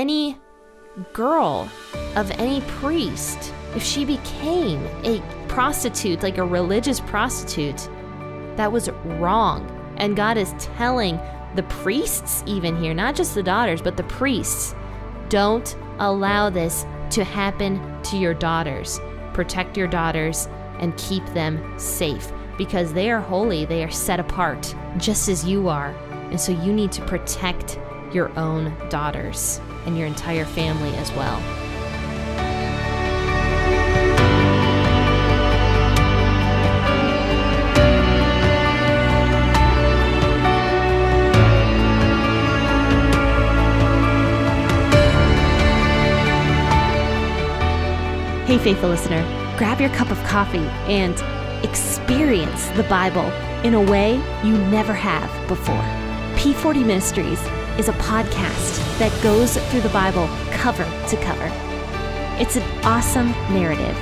any girl of any priest, if she became a prostitute, like a religious prostitute, that was wrong. And God is telling the priests, even here, not just the daughters, but the priests, don't allow this to happen to your daughters. Protect your daughters and keep them safe because they are holy, they are set apart, just as you are. And so you need to protect your own daughters and your entire family as well. Hey, faithful listener, grab your cup of coffee and experience the Bible in a way you never have before. P40 Ministries is a podcast that goes through the Bible cover to cover. It's an awesome narrative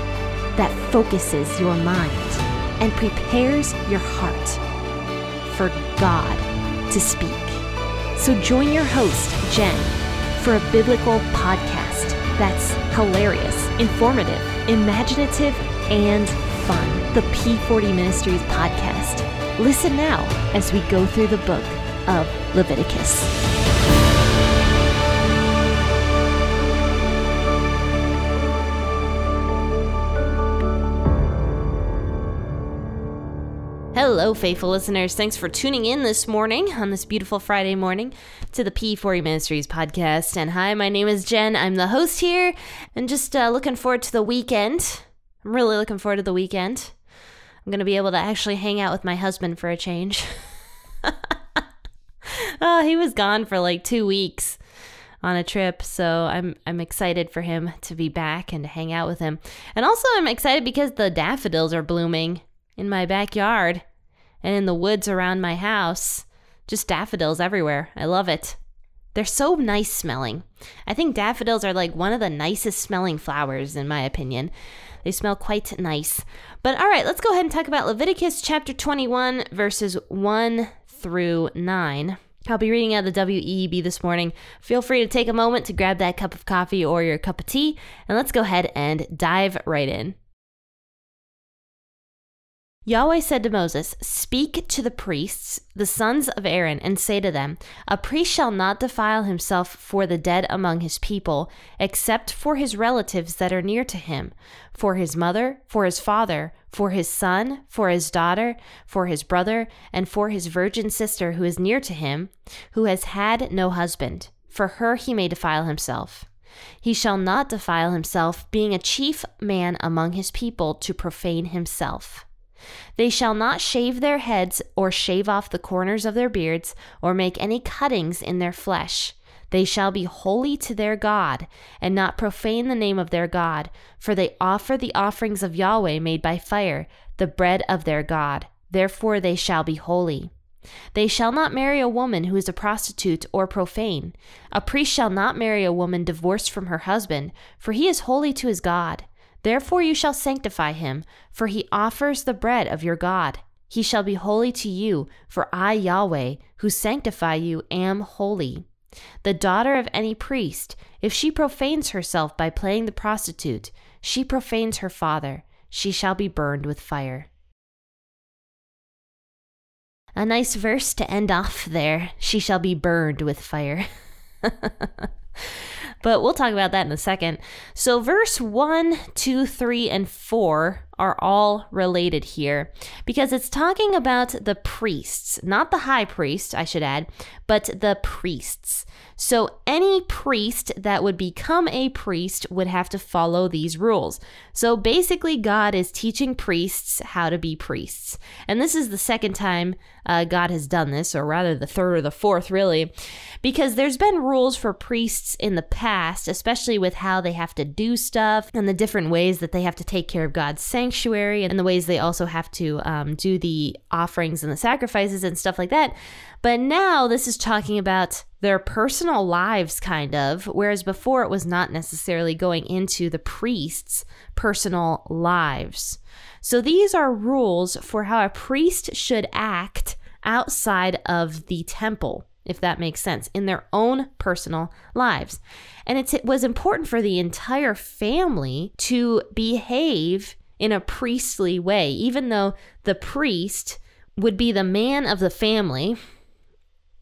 that focuses your mind and prepares your heart for God to speak. So join your host, Jen, for a biblical podcast that's hilarious, informative, imaginative, and fun. The P40 Ministries podcast. Listen now as we go through the book of Leviticus. Hello, faithful listeners. Thanks for tuning in this morning on this beautiful Friday morning to the P40 Ministries podcast. And hi, my name is Jen. I'm the host here and just uh, looking forward to the weekend. I'm really looking forward to the weekend. I'm going to be able to actually hang out with my husband for a change. oh, he was gone for like two weeks on a trip, so I'm I'm excited for him to be back and to hang out with him. And also I'm excited because the daffodils are blooming in my backyard and in the woods around my house. Just daffodils everywhere. I love it. They're so nice smelling. I think daffodils are like one of the nicest smelling flowers, in my opinion. They smell quite nice. But all right, let's go ahead and talk about Leviticus chapter 21, verses 1 through 9. I'll be reading out the WEB this morning. Feel free to take a moment to grab that cup of coffee or your cup of tea, and let's go ahead and dive right in. Yahweh said to Moses, Speak to the priests, the sons of Aaron, and say to them, A priest shall not defile himself for the dead among his people, except for his relatives that are near to him, for his mother, for his father, for his son, for his daughter, for his brother, and for his virgin sister who is near to him, who has had no husband. For her he may defile himself. He shall not defile himself, being a chief man among his people, to profane himself. They shall not shave their heads, or shave off the corners of their beards, or make any cuttings in their flesh. They shall be holy to their God, and not profane the name of their God, for they offer the offerings of Yahweh made by fire, the bread of their God. Therefore they shall be holy. They shall not marry a woman who is a prostitute or profane. A priest shall not marry a woman divorced from her husband, for he is holy to his God. Therefore you shall sanctify him, for he offers the bread of your God. He shall be holy to you, for I, Yahweh, who sanctify you, am holy. The daughter of any priest, if she profanes herself by playing the prostitute, she profanes her father. She shall be burned with fire. A nice verse to end off there. She shall be burned with fire. but we'll talk about that in a second. So, verse 1, 2, 3, and 4 are all related here because it's talking about the priests, not the high priest, I should add, but the priests. So, any priest that would become a priest would have to follow these rules. So, basically, God is teaching priests how to be priests. And this is the second time uh, God has done this, or rather the third or the fourth, really, because there's been rules for priests in the past, especially with how they have to do stuff and the different ways that they have to take care of God's sanctuary and the ways they also have to um, do the offerings and the sacrifices and stuff like that. But now this is talking about their personal lives, kind of, whereas before it was not necessarily going into the priest's personal lives. So these are rules for how a priest should act outside of the temple if that makes sense, in their own personal lives. And it was important for the entire family to behave in a priestly way, even though the priest would be the man of the family.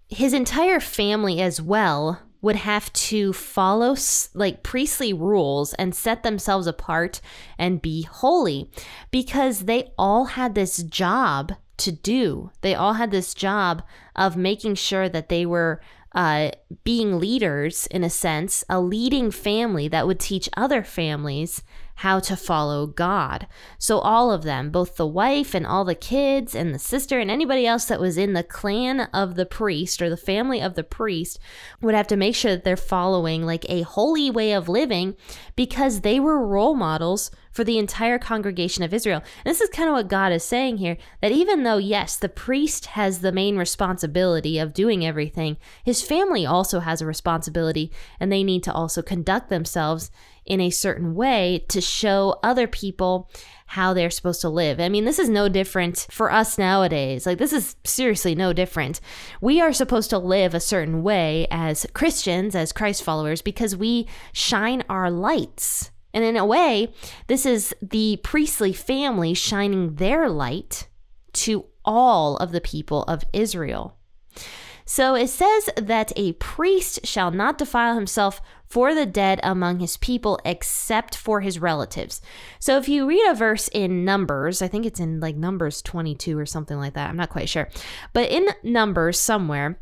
His entire family as well would have to follow like priestly rules and set themselves apart and be holy because they all had this job to do. They all had this job of making sure that they were uh, being leaders, in a sense, a leading family that would teach other families how to follow God. So, all of them, both the wife and all the kids and the sister and anybody else that was in the clan of the priest or the family of the priest, would have to make sure that they're following like a holy way of living because they were role models for the entire congregation of Israel. And this is kind of what God is saying here that even though, yes, the priest has the main responsibility of doing everything, his family also has a responsibility and they need to also conduct themselves in a certain way to show other people how they're supposed to live. I mean, this is no different for us nowadays. Like, this is seriously no different. We are supposed to live a certain way as Christians, as Christ followers, because we shine our lights and in a way, this is the priestly family shining their light to all of the people of Israel. So it says that a priest shall not defile himself for the dead among his people except for his relatives. So if you read a verse in Numbers, I think it's in like Numbers 22 or something like that, I'm not quite sure. But in Numbers somewhere,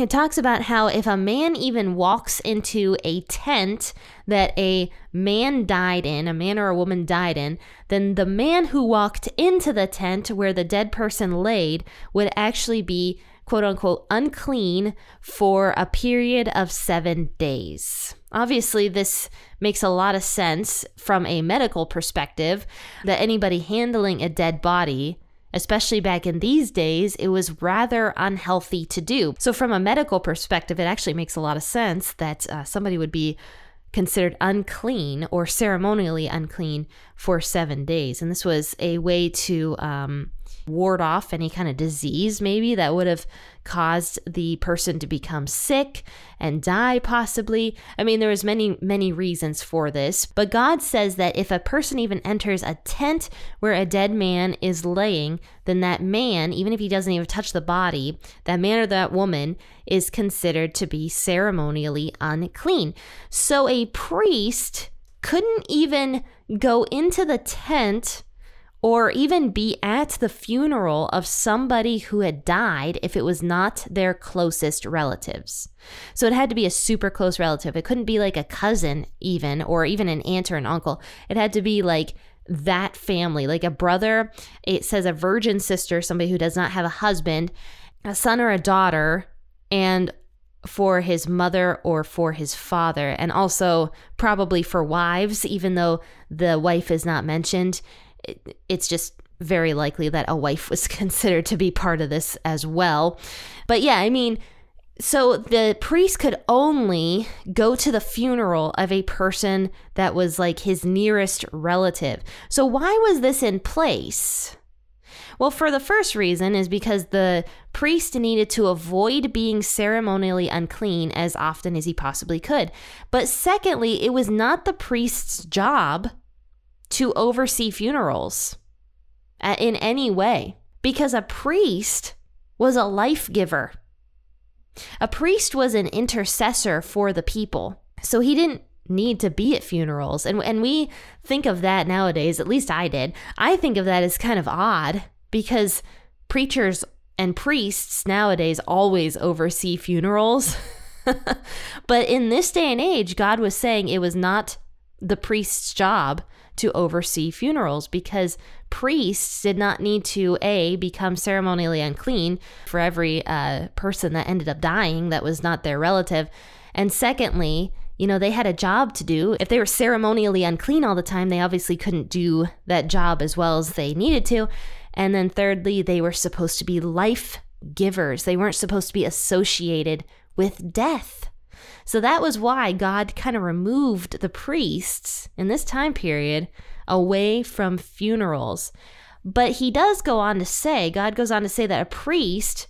it talks about how if a man even walks into a tent that a man died in, a man or a woman died in, then the man who walked into the tent where the dead person laid would actually be quote unquote unclean for a period of seven days. Obviously, this makes a lot of sense from a medical perspective that anybody handling a dead body Especially back in these days, it was rather unhealthy to do. So, from a medical perspective, it actually makes a lot of sense that uh, somebody would be considered unclean or ceremonially unclean for seven days. And this was a way to um, ward off any kind of disease, maybe that would have caused the person to become sick and die possibly. I mean there was many many reasons for this but god says that if a person even enters a tent where a dead man is laying then that man even if he doesn't even touch the body that man or that woman is considered to be ceremonially unclean. So a priest couldn't even go into the tent or even be at the funeral of somebody who had died if it was not their closest relatives. So it had to be a super close relative. It couldn't be like a cousin, even, or even an aunt or an uncle. It had to be like that family, like a brother. It says a virgin sister, somebody who does not have a husband, a son or a daughter, and for his mother or for his father, and also probably for wives, even though the wife is not mentioned it, it's just very likely that a wife was considered to be part of this as well. But yeah, I mean, so the priest could only go to the funeral of a person that was like his nearest relative. So why was this in place? Well, for the first reason is because the priest needed to avoid being ceremonially unclean as often as he possibly could. But secondly, it was not the priest's job to oversee funerals uh, in any way because a priest was a life giver. A priest was an intercessor for the people. So he didn't need to be at funerals. And and we think of that nowadays, at least I did. I think of that as kind of odd because preachers and priests nowadays always oversee funerals. but in this day and age, God was saying it was not the priest's job to oversee funerals because priests did not need to a become ceremonially unclean for every uh, person that ended up dying that was not their relative. And secondly you know they had a job to do. If they were ceremonially unclean all the time they obviously couldn't do that job as well as they needed to. And then thirdly they were supposed to be life givers. They weren't supposed to be associated with death so that was why God kind of removed the priests in this time period away from funerals. But he does go on to say, God goes on to say that a priest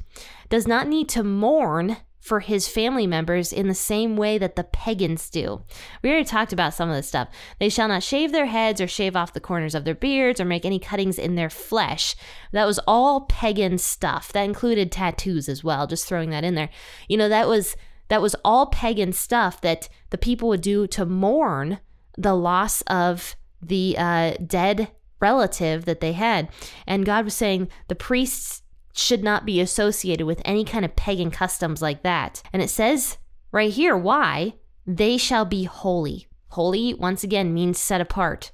does not need to mourn for his family members in the same way that the pagans do. We already talked about some of this stuff. They shall not shave their heads or shave off the corners of their beards or make any cuttings in their flesh. That was all pagan stuff. That included tattoos as well, just throwing that in there. You know, that was that was all pagan stuff that the people would do to mourn the loss of the uh, dead relative that they had. And God was saying the priests should not be associated with any kind of pagan customs like that. And it says right here why they shall be holy. Holy, once again, means set apart.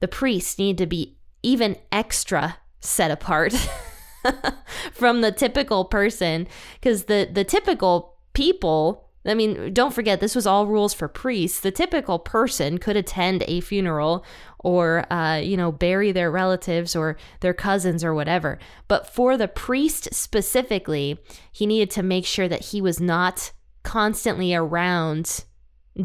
The priests need to be even extra set apart from the typical person because the, the typical people I mean, don't forget, this was all rules for priests. The typical person could attend a funeral or, uh, you know, bury their relatives or their cousins or whatever. But for the priest specifically, he needed to make sure that he was not constantly around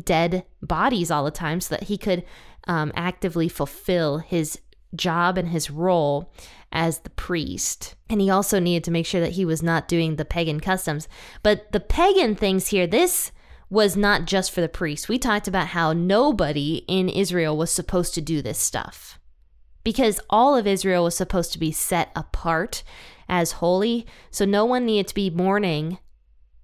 dead bodies all the time so that he could um, actively fulfill his job and his role as the priest. And he also needed to make sure that he was not doing the pagan customs. But the pagan things here, this was not just for the priests. We talked about how nobody in Israel was supposed to do this stuff because all of Israel was supposed to be set apart as holy. So no one needed to be mourning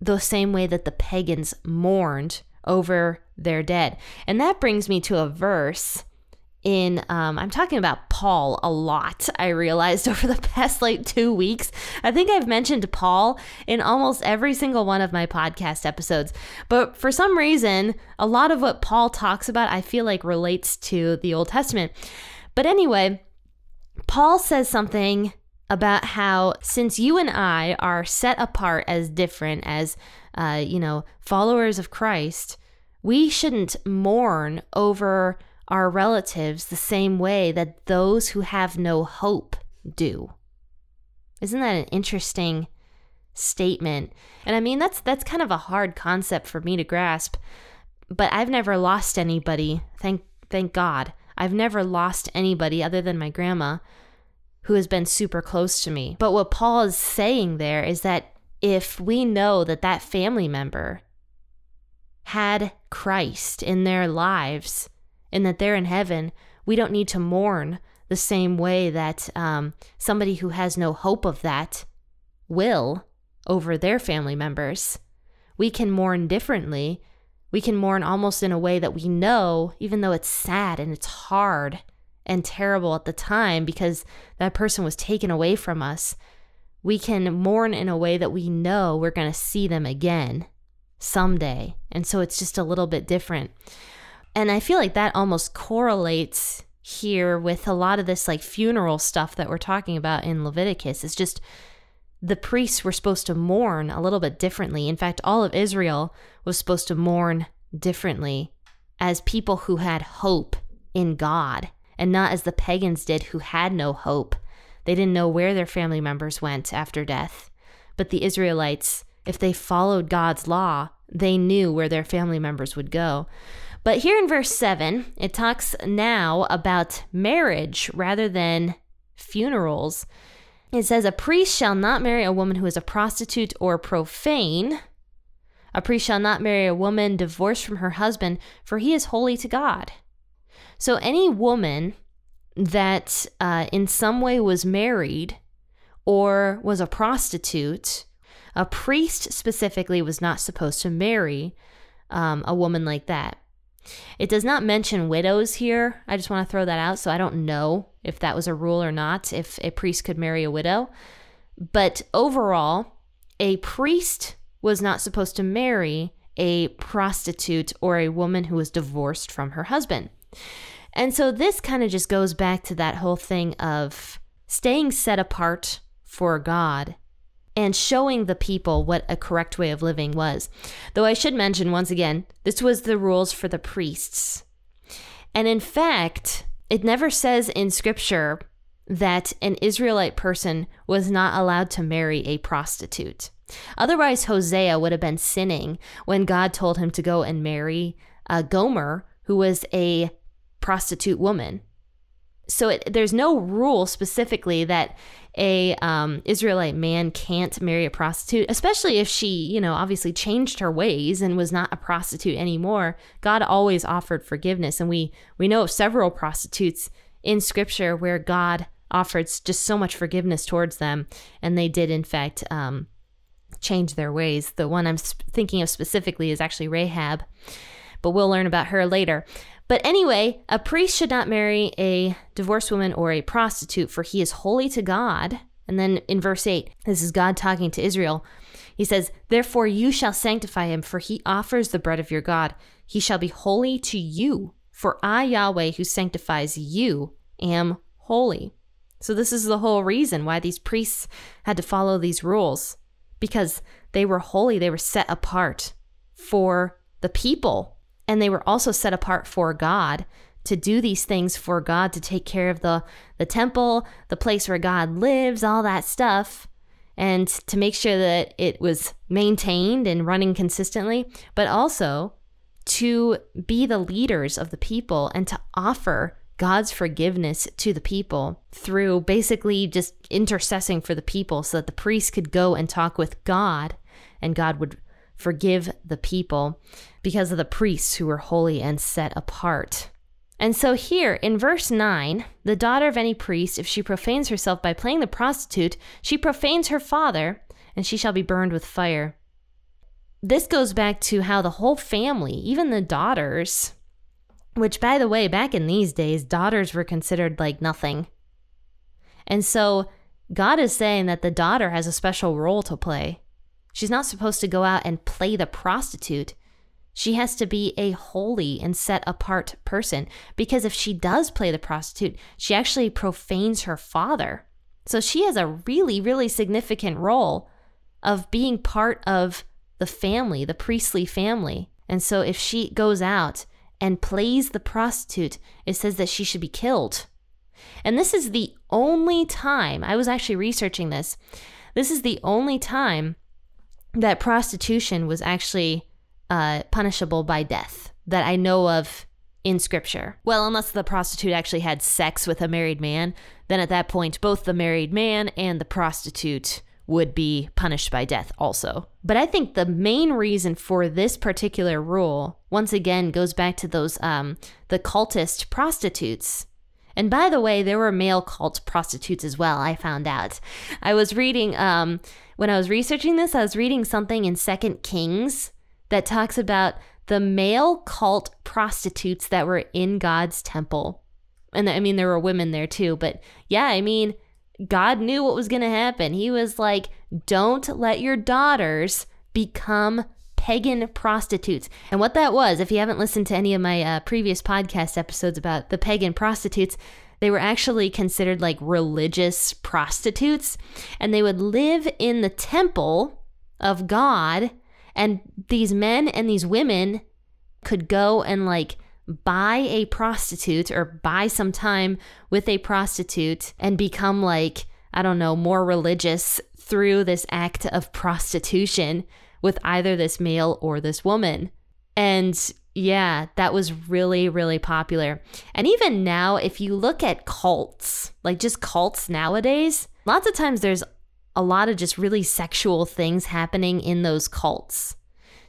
the same way that the pagans mourned over their dead. And that brings me to a verse in um, i'm talking about paul a lot i realized over the past like two weeks. I think i've mentioned paul in almost every single one of my podcast episodes. But for some reason a lot of what paul talks about i feel like relates to the old testament. But anyway paul says something about how since you and i are set apart as different as uh, you know followers of christ we shouldn't mourn over our relatives the same way that those who have no hope do. Isn't that an interesting statement? And I mean that's that's kind of a hard concept for me to grasp, but I've never lost anybody, thank thank God. I've never lost anybody other than my grandma who has been super close to me. But what Paul is saying there is that if we know that that family member had Christ in their lives, and that they're in heaven, we don't need to mourn the same way that um, somebody who has no hope of that will over their family members. We can mourn differently. We can mourn almost in a way that we know, even though it's sad and it's hard and terrible at the time because that person was taken away from us. We can mourn in a way that we know we're going to see them again someday. And so it's just a little bit different. And I feel like that almost correlates here with a lot of this like funeral stuff that we're talking about in Leviticus. It's just the priests were supposed to mourn a little bit differently. In fact, all of Israel was supposed to mourn differently as people who had hope in God and not as the pagans did who had no hope. They didn't know where their family members went after death. But the Israelites, if they followed God's law, they knew where their family members would go. But here in verse 7, it talks now about marriage rather than funerals. It says, A priest shall not marry a woman who is a prostitute or profane. A priest shall not marry a woman divorced from her husband, for he is holy to God. So, any woman that uh, in some way was married or was a prostitute, a priest specifically was not supposed to marry um, a woman like that. It does not mention widows here. I just want to throw that out. So I don't know if that was a rule or not, if a priest could marry a widow. But overall, a priest was not supposed to marry a prostitute or a woman who was divorced from her husband. And so this kind of just goes back to that whole thing of staying set apart for God and showing the people what a correct way of living was. Though I should mention once again, this was the rules for the priests. And in fact, it never says in scripture that an Israelite person was not allowed to marry a prostitute. Otherwise, Hosea would have been sinning when God told him to go and marry uh, Gomer, who was a prostitute woman. So it, there's no rule specifically that a um, Israelite man can't marry a prostitute, especially if she, you know, obviously changed her ways and was not a prostitute anymore. God always offered forgiveness, and we we know of several prostitutes in Scripture where God offered just so much forgiveness towards them, and they did in fact um, change their ways. The one I'm thinking of specifically is actually Rahab, but we'll learn about her later. But anyway, a priest should not marry a divorced woman or a prostitute, for he is holy to God. And then in verse 8, this is God talking to Israel. He says, Therefore you shall sanctify him, for he offers the bread of your God. He shall be holy to you, for I, Yahweh, who sanctifies you, am holy. So, this is the whole reason why these priests had to follow these rules, because they were holy, they were set apart for the people and they were also set apart for God to do these things for God to take care of the the temple, the place where God lives, all that stuff and to make sure that it was maintained and running consistently, but also to be the leaders of the people and to offer God's forgiveness to the people through basically just intercessing for the people so that the priest could go and talk with God and God would forgive the people because of the priests who were holy and set apart. And so here in verse 9, the daughter of any priest, if she profanes herself by playing the prostitute, she profanes her father, and she shall be burned with fire. This goes back to how the whole family, even the daughters, which by the way, back in these days, daughters were considered like nothing. And so God is saying that the daughter has a special role to play. She's not supposed to go out and play the prostitute. She has to be a holy and set apart person because if she does play the prostitute, she actually profanes her father. So she has a really, really significant role of being part of the family, the priestly family. And so if she goes out and plays the prostitute, it says that she should be killed. And this is the only time, I was actually researching this, this is the only time that prostitution was actually uh, punishable by death that I know of in scripture. Well, unless the prostitute actually had sex with a married man, then at that point, both the married man and the prostitute would be punished by death also. But I think the main reason for this particular rule, once again, goes back to those um, the cultist prostitutes. And by the way, there were male cult prostitutes as well. I found out. I was reading um, when I was researching this, I was reading something in Second Kings that talks about the male cult prostitutes that were in God's temple. And I mean, there were women there too, but yeah, I mean, God knew what was going to happen. He was like, don't let your daughters become pagan prostitutes. And what that was, if you haven't listened to any of my uh, previous podcast episodes about the pagan prostitutes, they were actually considered like religious prostitutes, and they would live in the temple of God. And these men and these women could go and like buy a prostitute or buy some time with a prostitute and become like, I don't know, more religious through this act of prostitution with either this male or this woman. And yeah, that was really, really popular. And even now, if you look at cults, like just cults nowadays, lots of times there's a lot of just really sexual things happening in those cults.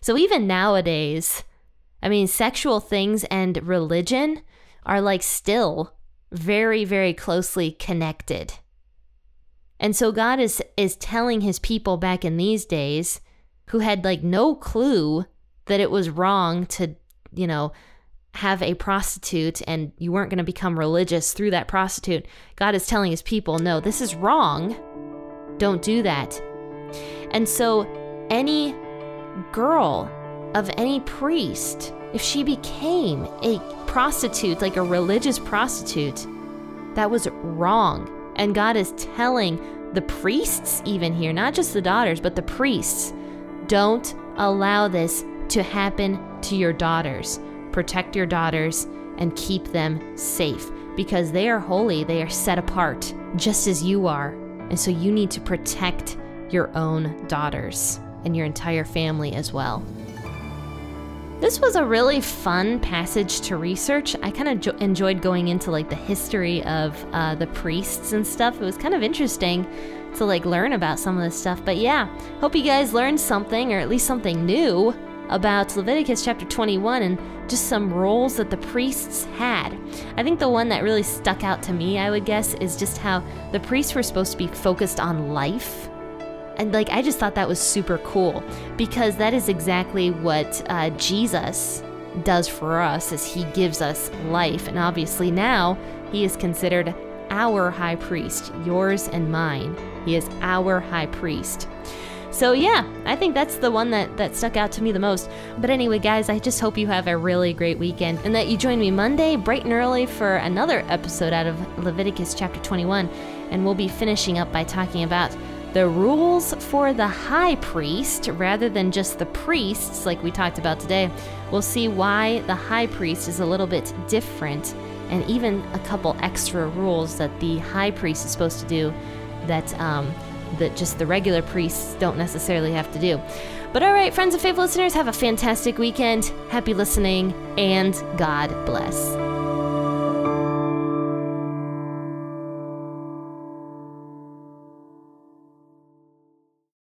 So even nowadays, I mean, sexual things and religion are like still very, very closely connected. And so God is is telling his people back in these days who had like no clue that it was wrong to you know, have a prostitute and you weren't going to become religious through that prostitute. God is telling his people, no, this is wrong. Don't do that. And so, any girl of any priest, if she became a prostitute, like a religious prostitute, that was wrong. And God is telling the priests, even here, not just the daughters, but the priests, don't allow this to happen to your daughters. Protect your daughters and keep them safe because they are holy, they are set apart, just as you are. And so you need to protect your own daughters and your entire family as well. This was a really fun passage to research. I kind of jo- enjoyed going into like the history of uh, the priests and stuff. It was kind of interesting to like learn about some of this stuff. But yeah, hope you guys learned something or at least something new about Leviticus chapter 21 and just some roles that the priests had. I think the one that really stuck out to me, I would guess, is just how the priests were supposed to be focused on life and like I just thought that was super cool because that is exactly what uh, Jesus does for us as he gives us life. And obviously now he is considered our high priest yours and mine. He is our high priest. So yeah i think that's the one that that stuck out to me the most. But anyway guys i just hope you have a really great weekend and that you join me monday bright and early for another episode out of leviticus chapter 21 and we'll be finishing up by talking about the rules for the high priest rather than just the priests, like we talked about today. We'll see why the high priest is a little bit different and even a couple extra rules that the high priest is supposed to do that um, that just the regular priests don't necessarily have to do. But all right, friends and faithful listeners, have a fantastic weekend. Happy listening, and God bless.